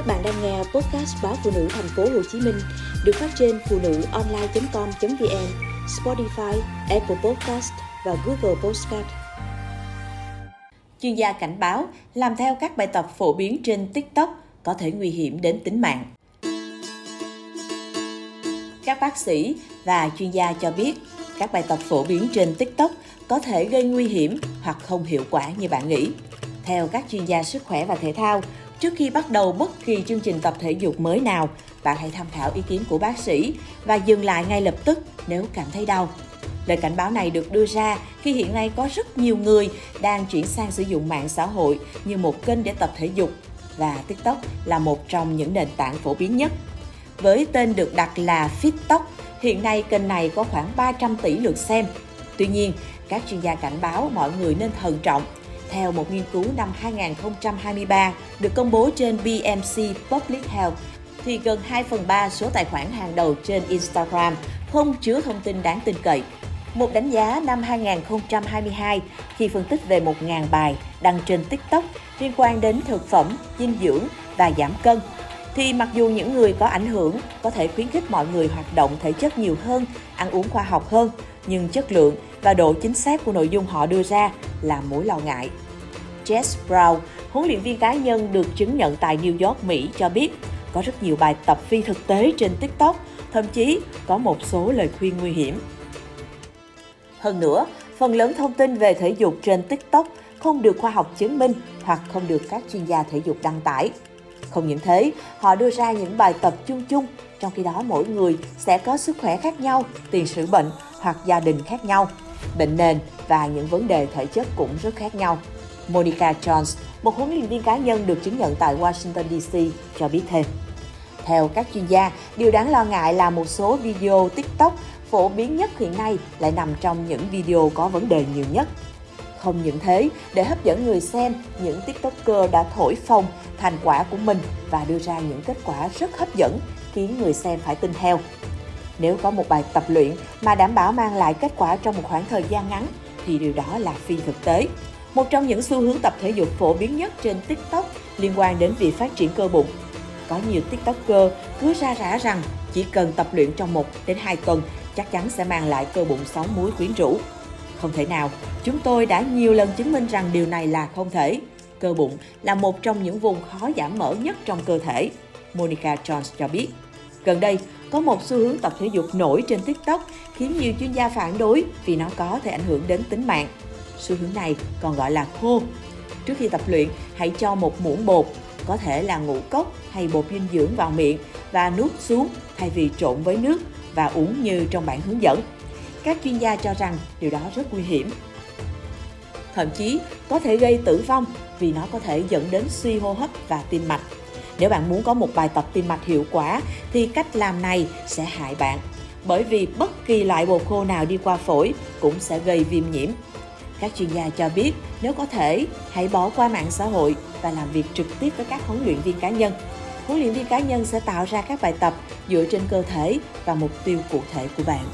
Các bạn đang nghe podcast báo phụ nữ thành phố Hồ Chí Minh được phát trên phụ nữ online.com.vn, Spotify, Apple Podcast và Google Podcast. Chuyên gia cảnh báo làm theo các bài tập phổ biến trên TikTok có thể nguy hiểm đến tính mạng. Các bác sĩ và chuyên gia cho biết các bài tập phổ biến trên TikTok có thể gây nguy hiểm hoặc không hiệu quả như bạn nghĩ. Theo các chuyên gia sức khỏe và thể thao, trước khi bắt đầu bất kỳ chương trình tập thể dục mới nào, bạn hãy tham khảo ý kiến của bác sĩ và dừng lại ngay lập tức nếu cảm thấy đau. Lời cảnh báo này được đưa ra khi hiện nay có rất nhiều người đang chuyển sang sử dụng mạng xã hội như một kênh để tập thể dục và TikTok là một trong những nền tảng phổ biến nhất. Với tên được đặt là FitTok, hiện nay kênh này có khoảng 300 tỷ lượt xem. Tuy nhiên, các chuyên gia cảnh báo mọi người nên thận trọng theo một nghiên cứu năm 2023 được công bố trên BMC Public Health, thì gần 2 phần 3 số tài khoản hàng đầu trên Instagram không chứa thông tin đáng tin cậy. Một đánh giá năm 2022 khi phân tích về 1.000 bài đăng trên TikTok liên quan đến thực phẩm, dinh dưỡng và giảm cân thì mặc dù những người có ảnh hưởng có thể khuyến khích mọi người hoạt động thể chất nhiều hơn, ăn uống khoa học hơn, nhưng chất lượng và độ chính xác của nội dung họ đưa ra là mối lo ngại. Jess Brown, huấn luyện viên cá nhân được chứng nhận tại New York, Mỹ cho biết có rất nhiều bài tập phi thực tế trên TikTok, thậm chí có một số lời khuyên nguy hiểm. Hơn nữa, phần lớn thông tin về thể dục trên TikTok không được khoa học chứng minh hoặc không được các chuyên gia thể dục đăng tải. Không những thế, họ đưa ra những bài tập chung chung, trong khi đó mỗi người sẽ có sức khỏe khác nhau, tiền sử bệnh hoặc gia đình khác nhau, bệnh nền và những vấn đề thể chất cũng rất khác nhau. Monica Jones, một huấn luyện viên cá nhân được chứng nhận tại Washington DC, cho biết thêm. Theo các chuyên gia, điều đáng lo ngại là một số video TikTok phổ biến nhất hiện nay lại nằm trong những video có vấn đề nhiều nhất. Không những thế, để hấp dẫn người xem, những TikToker đã thổi phồng thành quả của mình và đưa ra những kết quả rất hấp dẫn, khiến người xem phải tin theo. Nếu có một bài tập luyện mà đảm bảo mang lại kết quả trong một khoảng thời gian ngắn, thì điều đó là phi thực tế. Một trong những xu hướng tập thể dục phổ biến nhất trên TikTok liên quan đến việc phát triển cơ bụng. Có nhiều TikToker cứ ra rã rằng chỉ cần tập luyện trong 1 đến 2 tuần chắc chắn sẽ mang lại cơ bụng sáu múi quyến rũ. Không thể nào, chúng tôi đã nhiều lần chứng minh rằng điều này là không thể. Cơ bụng là một trong những vùng khó giảm mỡ nhất trong cơ thể, Monica Jones cho biết. Gần đây, có một xu hướng tập thể dục nổi trên TikTok khiến nhiều chuyên gia phản đối vì nó có thể ảnh hưởng đến tính mạng. Xu hướng này còn gọi là khô. Trước khi tập luyện, hãy cho một muỗng bột, có thể là ngũ cốc hay bột dinh dưỡng vào miệng và nuốt xuống thay vì trộn với nước và uống như trong bản hướng dẫn. Các chuyên gia cho rằng điều đó rất nguy hiểm. Thậm chí có thể gây tử vong vì nó có thể dẫn đến suy hô hấp và tim mạch. Nếu bạn muốn có một bài tập tim mạch hiệu quả thì cách làm này sẽ hại bạn bởi vì bất kỳ loại bột khô nào đi qua phổi cũng sẽ gây viêm nhiễm. Các chuyên gia cho biết nếu có thể, hãy bỏ qua mạng xã hội và làm việc trực tiếp với các huấn luyện viên cá nhân. Huấn luyện viên cá nhân sẽ tạo ra các bài tập dựa trên cơ thể và mục tiêu cụ thể của bạn.